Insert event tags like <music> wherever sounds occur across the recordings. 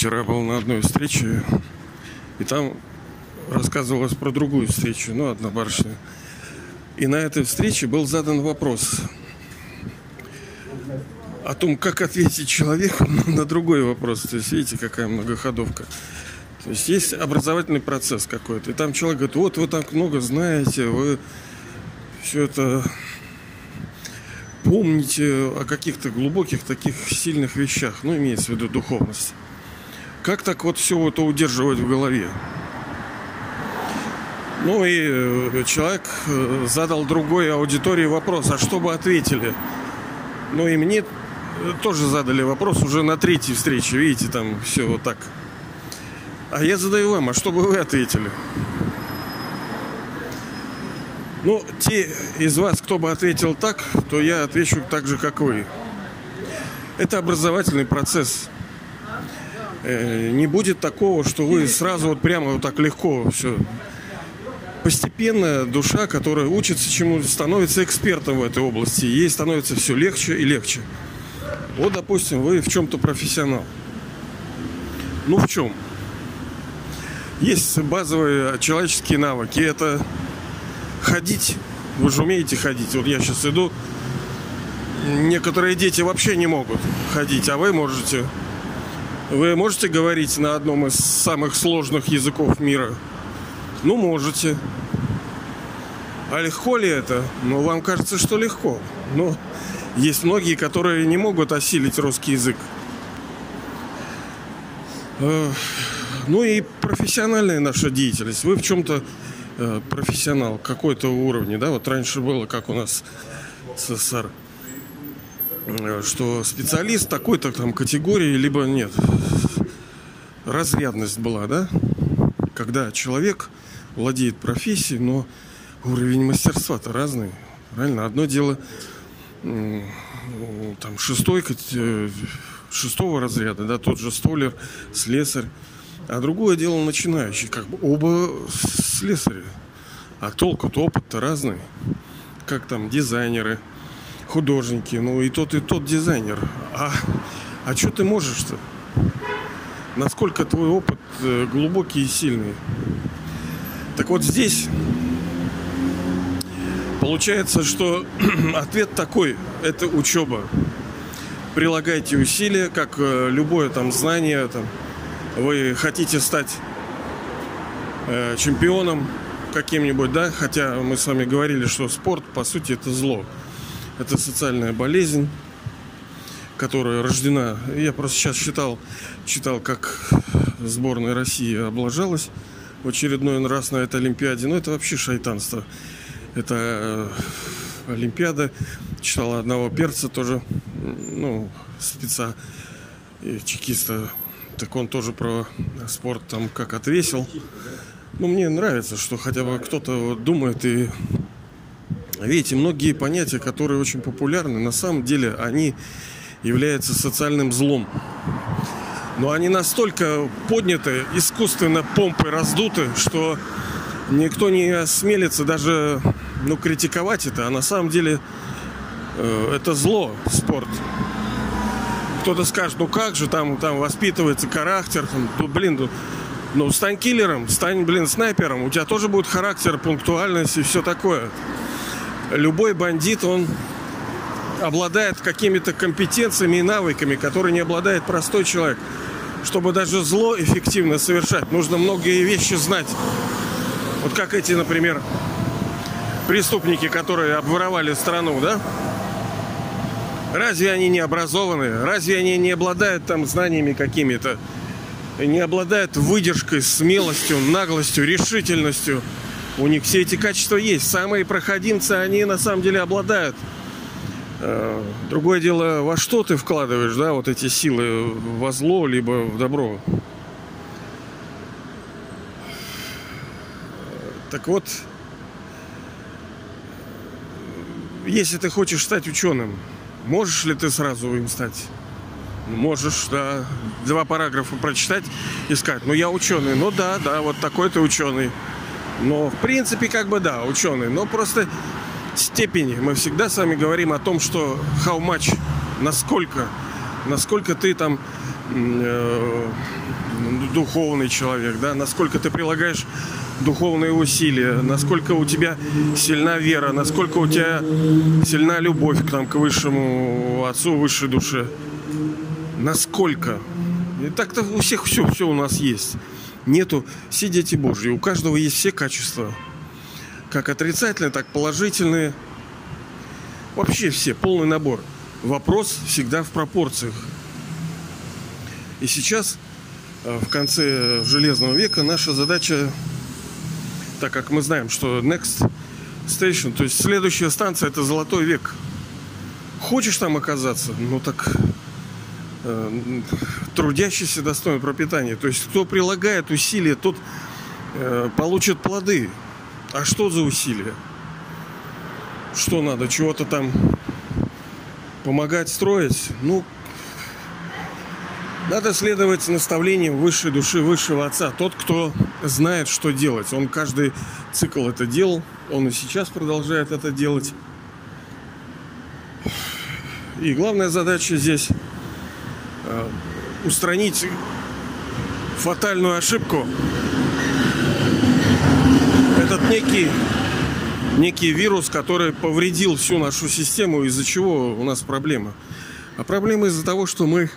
Вчера был на одной встрече, и там рассказывалось про другую встречу, ну, одна барышня. И на этой встрече был задан вопрос о том, как ответить человеку <laughs> на другой вопрос. То есть, видите, какая многоходовка. То есть есть образовательный процесс какой-то. И там человек говорит, вот вы так много знаете, вы все это помните о каких-то глубоких таких сильных вещах. Ну, имеется в виду духовность. Как так вот все это удерживать в голове? Ну и э, человек э, задал другой аудитории вопрос, а что бы ответили? Ну и мне тоже задали вопрос уже на третьей встрече, видите, там все вот так. А я задаю вам, а что бы вы ответили? Ну, те из вас, кто бы ответил так, то я отвечу так же, как вы. Это образовательный процесс. Э, не будет такого, что вы сразу вот прямо вот так легко все. Постепенно душа, которая учится чему становится экспертом в этой области. Ей становится все легче и легче. Вот, допустим, вы в чем-то профессионал. Ну, в чем? Есть базовые человеческие навыки. Это ходить. Вы же умеете ходить. Вот я сейчас иду. Некоторые дети вообще не могут ходить, а вы можете. Вы можете говорить на одном из самых сложных языков мира? Ну, можете. А легко ли это? Ну, вам кажется, что легко. Но есть многие, которые не могут осилить русский язык. Э, ну и профессиональная наша деятельность. Вы в чем-то э, профессионал какой-то уровне, да? Вот раньше было, как у нас СССР что специалист такой-то там категории, либо нет. Разрядность была, да? Когда человек владеет профессией, но уровень мастерства-то разный. Правильно? Одно дело там шестой, э, шестого разряда, да, тот же столер, слесарь. А другое дело начинающий, как бы оба слесаря. А толк-то опыт-то разный. Как там дизайнеры – художники, ну и тот, и тот дизайнер. А, а что ты можешь-то? Насколько твой опыт э, глубокий и сильный? Так вот здесь получается, что <clears throat> ответ такой – это учеба. Прилагайте усилия, как э, любое там знание, там, вы хотите стать э, чемпионом каким-нибудь, да, хотя мы с вами говорили, что спорт, по сути, это зло. Это социальная болезнь, которая рождена. Я просто сейчас читал, читал, как сборная России облажалась в очередной раз на этой Олимпиаде. Ну, это вообще шайтанство. Это э, Олимпиада. Читал одного перца тоже, ну, спеца, чекиста. Так он тоже про спорт там как отвесил. Ну, мне нравится, что хотя бы кто-то думает и Видите, многие понятия, которые очень популярны, на самом деле они являются социальным злом. Но они настолько подняты, искусственно помпой раздуты, что никто не осмелится даже ну, критиковать это. А на самом деле э, это зло, спорт. Кто-то скажет, ну как же, там, там воспитывается характер, там, ну, блин, ну, ну стань киллером, стань, блин, снайпером, у тебя тоже будет характер, пунктуальность и все такое любой бандит, он обладает какими-то компетенциями и навыками, которые не обладает простой человек. Чтобы даже зло эффективно совершать, нужно многие вещи знать. Вот как эти, например, преступники, которые обворовали страну, да? Разве они не образованы? Разве они не обладают там знаниями какими-то? Не обладают выдержкой, смелостью, наглостью, решительностью? У них все эти качества есть. Самые проходимцы, они на самом деле обладают. Э, другое дело, во что ты вкладываешь, да, вот эти силы, во зло, либо в добро. Так вот, если ты хочешь стать ученым, можешь ли ты сразу им стать? Можешь, да, два параграфа прочитать и сказать, ну я ученый, ну да, да, вот такой ты ученый. Но, в принципе, как бы да, ученый. Но просто степени. Мы всегда с вами говорим о том, что how much, насколько, насколько ты там э, духовный человек, да, насколько ты прилагаешь духовные усилия, насколько у тебя сильна вера, насколько у тебя сильна любовь к, там, к высшему отцу, высшей душе. Насколько. И так-то у всех все, все у нас есть. Нету все дети Божьи. У каждого есть все качества. Как отрицательные, так положительные. Вообще все, полный набор. Вопрос всегда в пропорциях. И сейчас, э, в конце Железного века, наша задача, так как мы знаем, что Next Station, то есть следующая станция, это Золотой век. Хочешь там оказаться? Ну так трудящийся достойный пропитания. То есть кто прилагает усилия, тот э, получит плоды. А что за усилия? Что надо? Чего-то там помогать строить? Ну, надо следовать наставлениям высшей души, высшего отца. Тот, кто знает, что делать. Он каждый цикл это делал. Он и сейчас продолжает это делать. И главная задача здесь э, устранить фатальную ошибку. Этот некий некий вирус, который повредил всю нашу систему, из-за чего у нас проблема. А проблема из-за того, что мы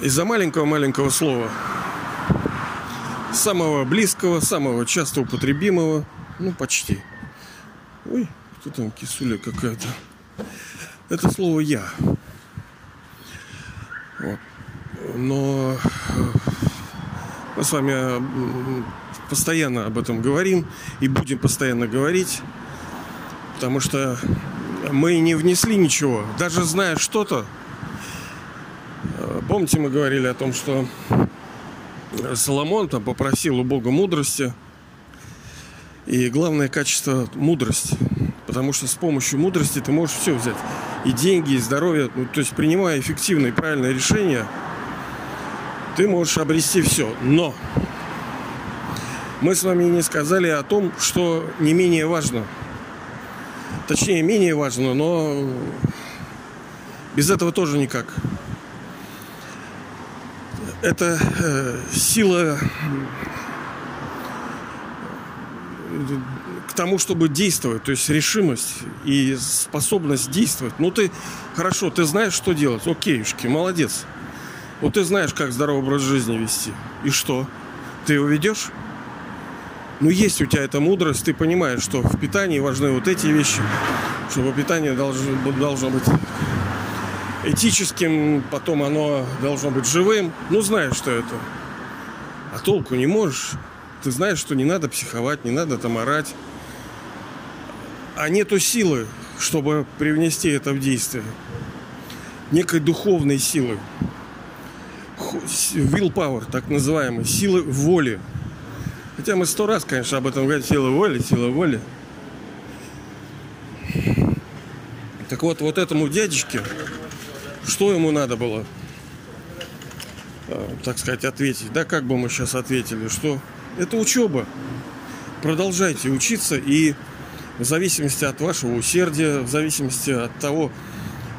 из-за маленького-маленького слова, самого близкого, самого часто употребимого, ну почти. Ой, кто там кисуля какая-то. Это слово «я». Вот. Но э, мы с вами постоянно об этом говорим и будем постоянно говорить, потому что мы не внесли ничего. Даже зная что-то, помните, мы говорили о том, что Соломон там попросил у Бога мудрости. И главное качество – мудрость. Потому что с помощью мудрости ты можешь все взять. И деньги, и здоровье. Ну, то есть, принимая эффективные и правильные решения, ты можешь обрести все. Но мы с вами не сказали о том, что не менее важно. Точнее, менее важно, но без этого тоже никак. Это э, сила к тому, чтобы действовать, то есть решимость и способность действовать. Ну ты хорошо, ты знаешь, что делать. Окейшки, молодец. Вот ты знаешь, как здоровый образ жизни вести. И что? Ты его ведешь? ну, есть у тебя эта мудрость, ты понимаешь, что в питании важны вот эти вещи, чтобы питание должно, должно быть этическим, потом оно должно быть живым. Ну, знаешь, что это. А толку не можешь. Ты знаешь, что не надо психовать, не надо там орать. А нету силы, чтобы привнести это в действие. Некой духовной силы. Willpower, так называемой, силы воли. Хотя мы сто раз, конечно, об этом говорим. Сила воли, сила воли. Так вот, вот этому дядечке, что ему надо было, э, так сказать, ответить? Да, как бы мы сейчас ответили, что это учеба. Продолжайте учиться и в зависимости от вашего усердия, в зависимости от того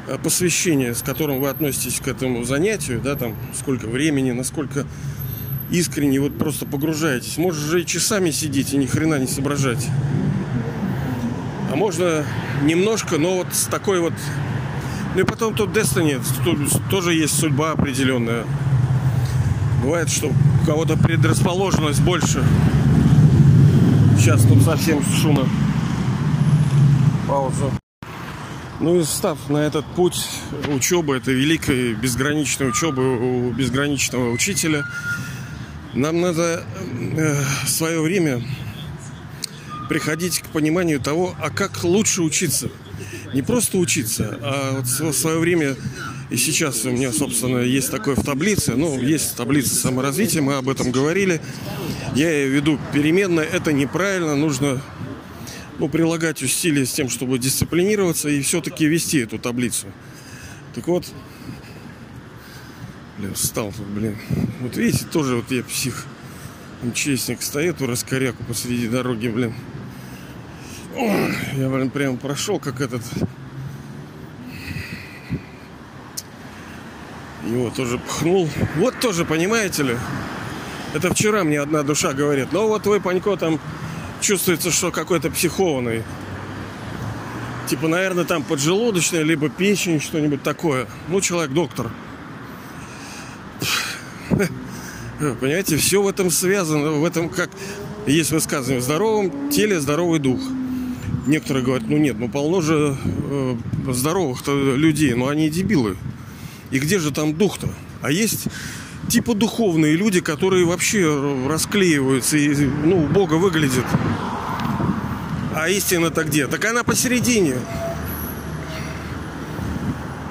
э, посвящения, с которым вы относитесь к этому занятию, да, там, сколько времени, насколько искренне вот просто погружаетесь. Можешь же и часами сидеть и ни хрена не соображать. А можно немножко, но вот с такой вот... Ну и потом тут Destiny, тут тоже есть судьба определенная. Бывает, что у кого-то предрасположенность больше. Сейчас тут совсем шумно. Паузу. Ну и став на этот путь учебы, это великой безграничной учебы у безграничного учителя, нам надо э, в свое время приходить к пониманию того, а как лучше учиться. Не просто учиться, а вот в свое время, и сейчас у меня, собственно, есть такое в таблице, ну, есть таблица саморазвития, мы об этом говорили. Я ее веду переменно, это неправильно, нужно ну, прилагать усилия с тем, чтобы дисциплинироваться и все-таки вести эту таблицу. Так вот, Блин, встал тут, блин. Вот видите, тоже вот я псих. Честник стоит у раскоряку посреди дороги, блин. Ой, я, блин, прям прошел, как этот... Его тоже пхнул. Вот тоже, понимаете ли, это вчера мне одна душа говорит. Ну вот вы, Панько, там чувствуется, что какой-то психованный. Типа, наверное, там поджелудочная, либо печень, что-нибудь такое. Ну, человек доктор. Понимаете, все в этом связано, в этом как есть высказывание, в здоровом теле здоровый дух. Некоторые говорят, ну нет, ну полно же э, здоровых-то людей, но они дебилы. И где же там дух-то? А есть типа духовные люди, которые вообще расклеиваются и, ну, Бога выглядит. А истина-то где? Так она посередине.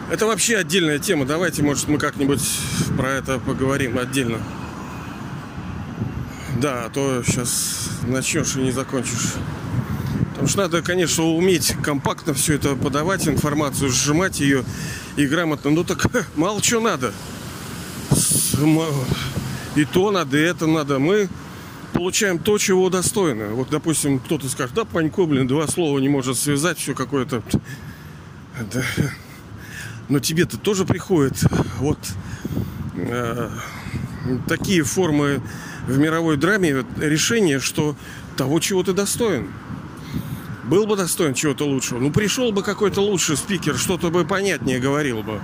Это вообще отдельная тема. Давайте, может, мы как-нибудь про это поговорим отдельно. Да, а то сейчас начнешь и не закончишь. Потому что надо, конечно, уметь компактно все это подавать, информацию, сжимать ее и грамотно. Ну так <laughs> мало чего надо. И то надо, и это надо. Мы получаем то, чего достойны. Вот, допустим, кто-то скажет, да, Панько, блин, два слова не может связать, все какое-то... Да. Но тебе-то тоже приходит вот э, такие формы в мировой драме решение, что того, чего ты достоин. Был бы достоин чего-то лучшего. Ну, пришел бы какой-то лучший спикер, что-то бы понятнее говорил бы.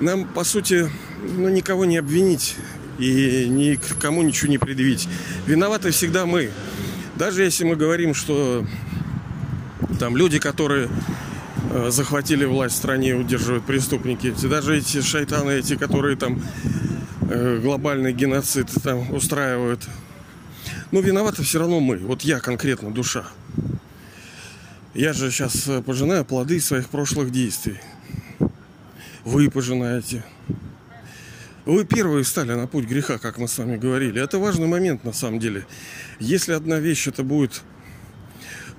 Нам, по сути, ну, никого не обвинить и никому ничего не предъявить. Виноваты всегда мы. Даже если мы говорим, что там люди, которые э, захватили власть в стране, удерживают преступники, даже эти шайтаны, эти, которые там Э, глобальный геноцид там устраивают. Но виноваты все равно мы. Вот я конкретно, душа. Я же сейчас э, пожинаю плоды своих прошлых действий. Вы пожинаете. Вы первые стали на путь греха, как мы с вами говорили. Это важный момент на самом деле. Если одна вещь это будет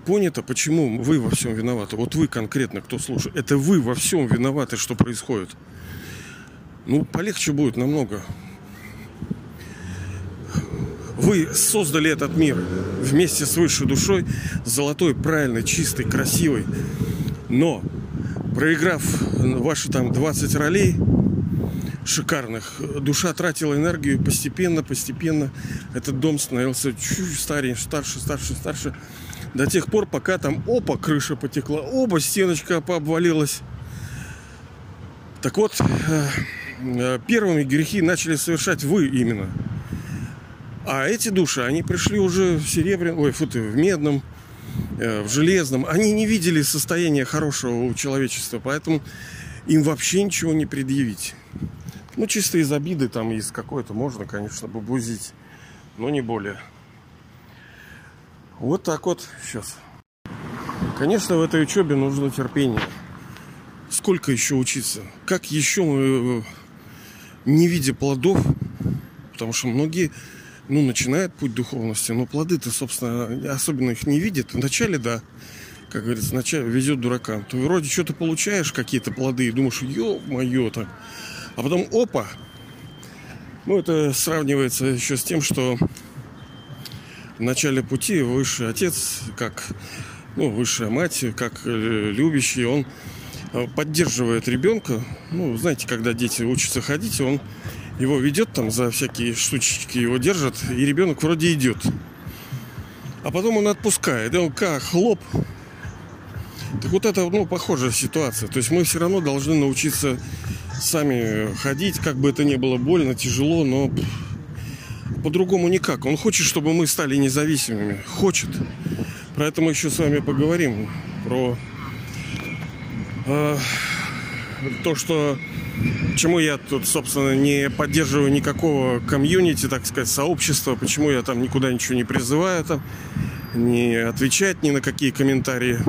понята, почему вы во всем виноваты. Вот вы конкретно, кто слушает. Это вы во всем виноваты, что происходит. Ну, полегче будет намного. Вы создали этот мир вместе с высшей душой, золотой, правильной, чистой, красивой. Но, проиграв ваши там 20 ролей шикарных, душа тратила энергию постепенно, постепенно этот дом становился чуть старее, старше, старше, старше. До тех пор, пока там опа, крыша потекла, оба, стеночка пообвалилась. Так вот, э, э, первыми грехи начали совершать вы именно – а эти души, они пришли уже в серебряном, ой, фу ты, в медном, э, в железном. Они не видели состояния хорошего у человечества, поэтому им вообще ничего не предъявить. Ну, чисто из обиды, там, из какой-то можно, конечно, бубузить, но не более. Вот так вот сейчас. Конечно, в этой учебе нужно терпение. Сколько еще учиться? Как еще мы, э, не видя плодов, потому что многие ну, начинает путь духовности, но плоды-то, собственно, особенно их не видит. Вначале, да, как говорится, вначале везет дуракам. Ты вроде что-то получаешь, какие-то плоды, и думаешь, ё-моё, так. А потом, опа, ну, это сравнивается еще с тем, что в начале пути высший отец, как ну, высшая мать, как э, любящий, он э, поддерживает ребенка. Ну, знаете, когда дети учатся ходить, он его ведет там за всякие штучки, его держат, и ребенок вроде идет. А потом он отпускает, и он как, хлоп. Так вот это, ну, похожая ситуация. То есть мы все равно должны научиться сами ходить, как бы это ни было больно, тяжело, но по-другому никак. Он хочет, чтобы мы стали независимыми. Хочет. Про это мы еще с вами поговорим. Про э, то, что Почему я тут, собственно, не поддерживаю никакого комьюнити, так сказать, сообщества, почему я там никуда ничего не призываю, там, не отвечать ни на какие комментарии.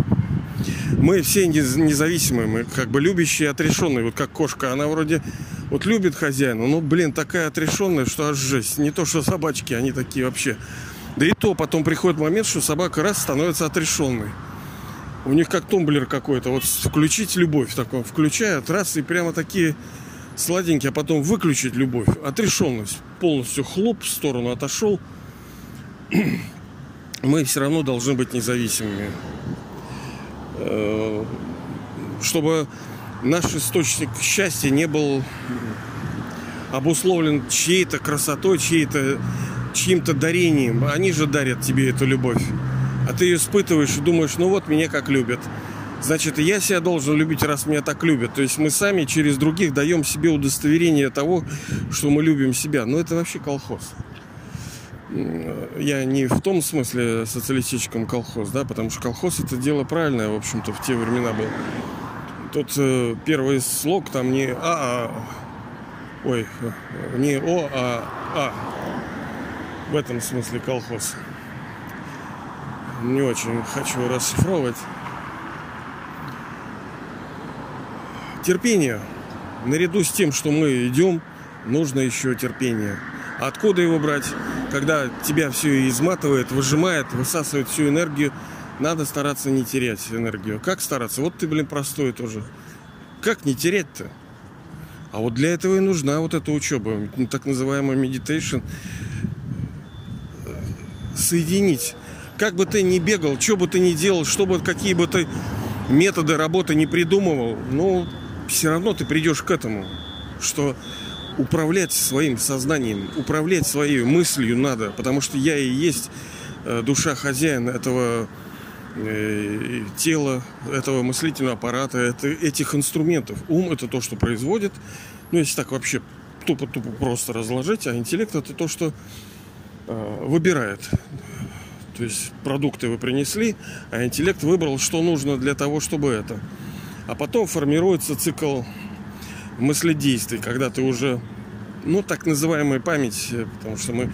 Мы все независимые, мы как бы любящие, отрешенные, вот как кошка, она вроде вот любит хозяина, но, блин, такая отрешенная, что аж жесть. Не то, что собачки, они такие вообще. Да и то потом приходит момент, что собака раз становится отрешенной. У них как тумблер какой-то. Вот включить любовь такое. Включают раз и прямо такие сладенькие, а потом выключить любовь. Отрешенность. Полностью хлоп в сторону отошел. <clears throat> Мы все равно должны быть независимыми. Э, чтобы наш источник счастья не был обусловлен чьей-то красотой, чьей-то чьим-то дарением. Они же дарят тебе эту любовь. А ты ее испытываешь и думаешь, ну вот меня как любят. Значит, я себя должен любить, раз меня так любят. То есть мы сами через других даем себе удостоверение того, что мы любим себя. Но это вообще колхоз. Я не в том смысле социалистическом колхоз, да, потому что колхоз это дело правильное, в общем-то, в те времена был. Тут э, первый слог там не А, а ой, не О, а А. В этом смысле колхоз. Не очень хочу расшифровывать. Терпение. Наряду с тем, что мы идем, нужно еще терпение. Откуда его брать? Когда тебя все изматывает, выжимает, высасывает всю энергию, надо стараться не терять энергию. Как стараться? Вот ты, блин, простой тоже. Как не терять-то? А вот для этого и нужна вот эта учеба, так называемая meditation. Соединить. Как бы ты ни бегал, что бы ты ни делал, что бы, какие бы ты методы работы не придумывал, ну, все равно ты придешь к этому, что управлять своим сознанием, управлять своей мыслью надо, потому что я и есть э, душа хозяина этого э, тела, этого мыслительного аппарата, этих инструментов. Ум это то, что производит, ну если так вообще тупо-тупо просто разложить, а интеллект это то, что э, выбирает. То есть продукты вы принесли, а интеллект выбрал, что нужно для того, чтобы это. А потом формируется цикл мыследействий, когда ты уже, ну, так называемая память, э, потому что мы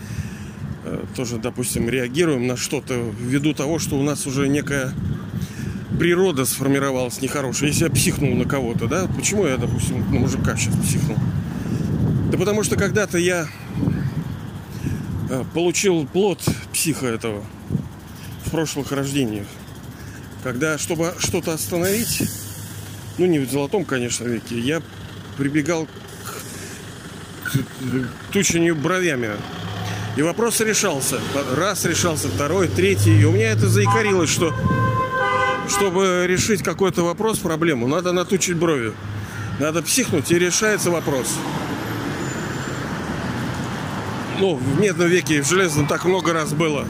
э, тоже, допустим, реагируем на что-то ввиду того, что у нас уже некая природа сформировалась нехорошая. Если я психнул на кого-то, да, почему я, допустим, на мужика сейчас психнул? Да потому что когда-то я э, получил плод психа этого в прошлых рождениях. Когда, чтобы что-то остановить, ну не в золотом, конечно, веке, я прибегал к тучению бровями. И вопрос решался. Раз решался, второй, третий. И у меня это заикарилось, что чтобы решить какой-то вопрос, проблему, надо натучить брови. Надо психнуть, и решается вопрос. Ну, в медном веке и в железном так много раз было.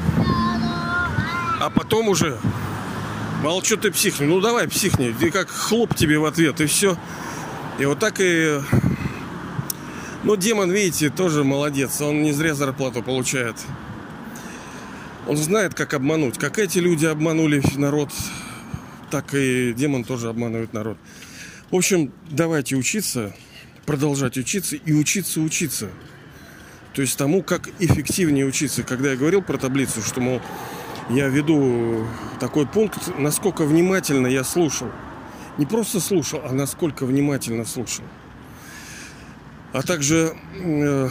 А потом уже Молчу ты психни. Ну давай психни. И как хлоп тебе в ответ, и все. И вот так и... Ну, демон, видите, тоже молодец. Он не зря зарплату получает. Он знает, как обмануть. Как эти люди обманули народ, так и демон тоже обманывает народ. В общем, давайте учиться, продолжать учиться и учиться учиться. То есть тому, как эффективнее учиться. Когда я говорил про таблицу, что, мол, я веду такой пункт, насколько внимательно я слушал. Не просто слушал, а насколько внимательно слушал. А также э,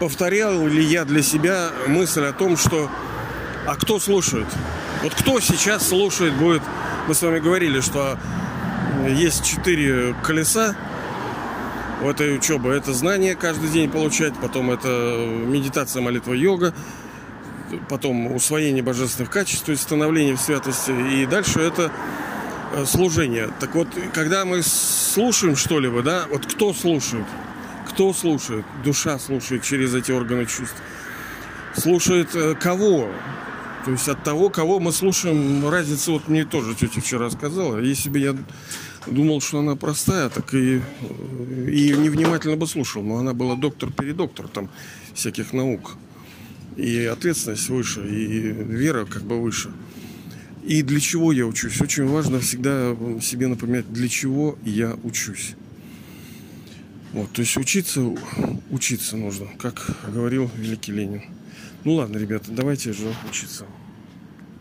повторял ли я для себя мысль о том, что а кто слушает? Вот кто сейчас слушает будет... Мы с вами говорили, что есть четыре колеса в этой учебе. Это знание каждый день получать, потом это медитация, молитва, йога, потом усвоение божественных качеств, то есть становление в святости, и дальше это э, служение. Так вот, когда мы слушаем что-либо, да, вот кто слушает? Кто слушает? Душа слушает через эти органы чувств. Слушает э, кого? То есть от того, кого мы слушаем, разница вот мне тоже тетя вчера сказала. Если бы я думал, что она простая, так и, и невнимательно бы слушал. Но она была доктор-передоктор там всяких наук и ответственность выше, и вера как бы выше. И для чего я учусь? Очень важно всегда себе напоминать, для чего я учусь. Вот, то есть учиться, учиться нужно, как говорил великий Ленин. Ну ладно, ребята, давайте же учиться.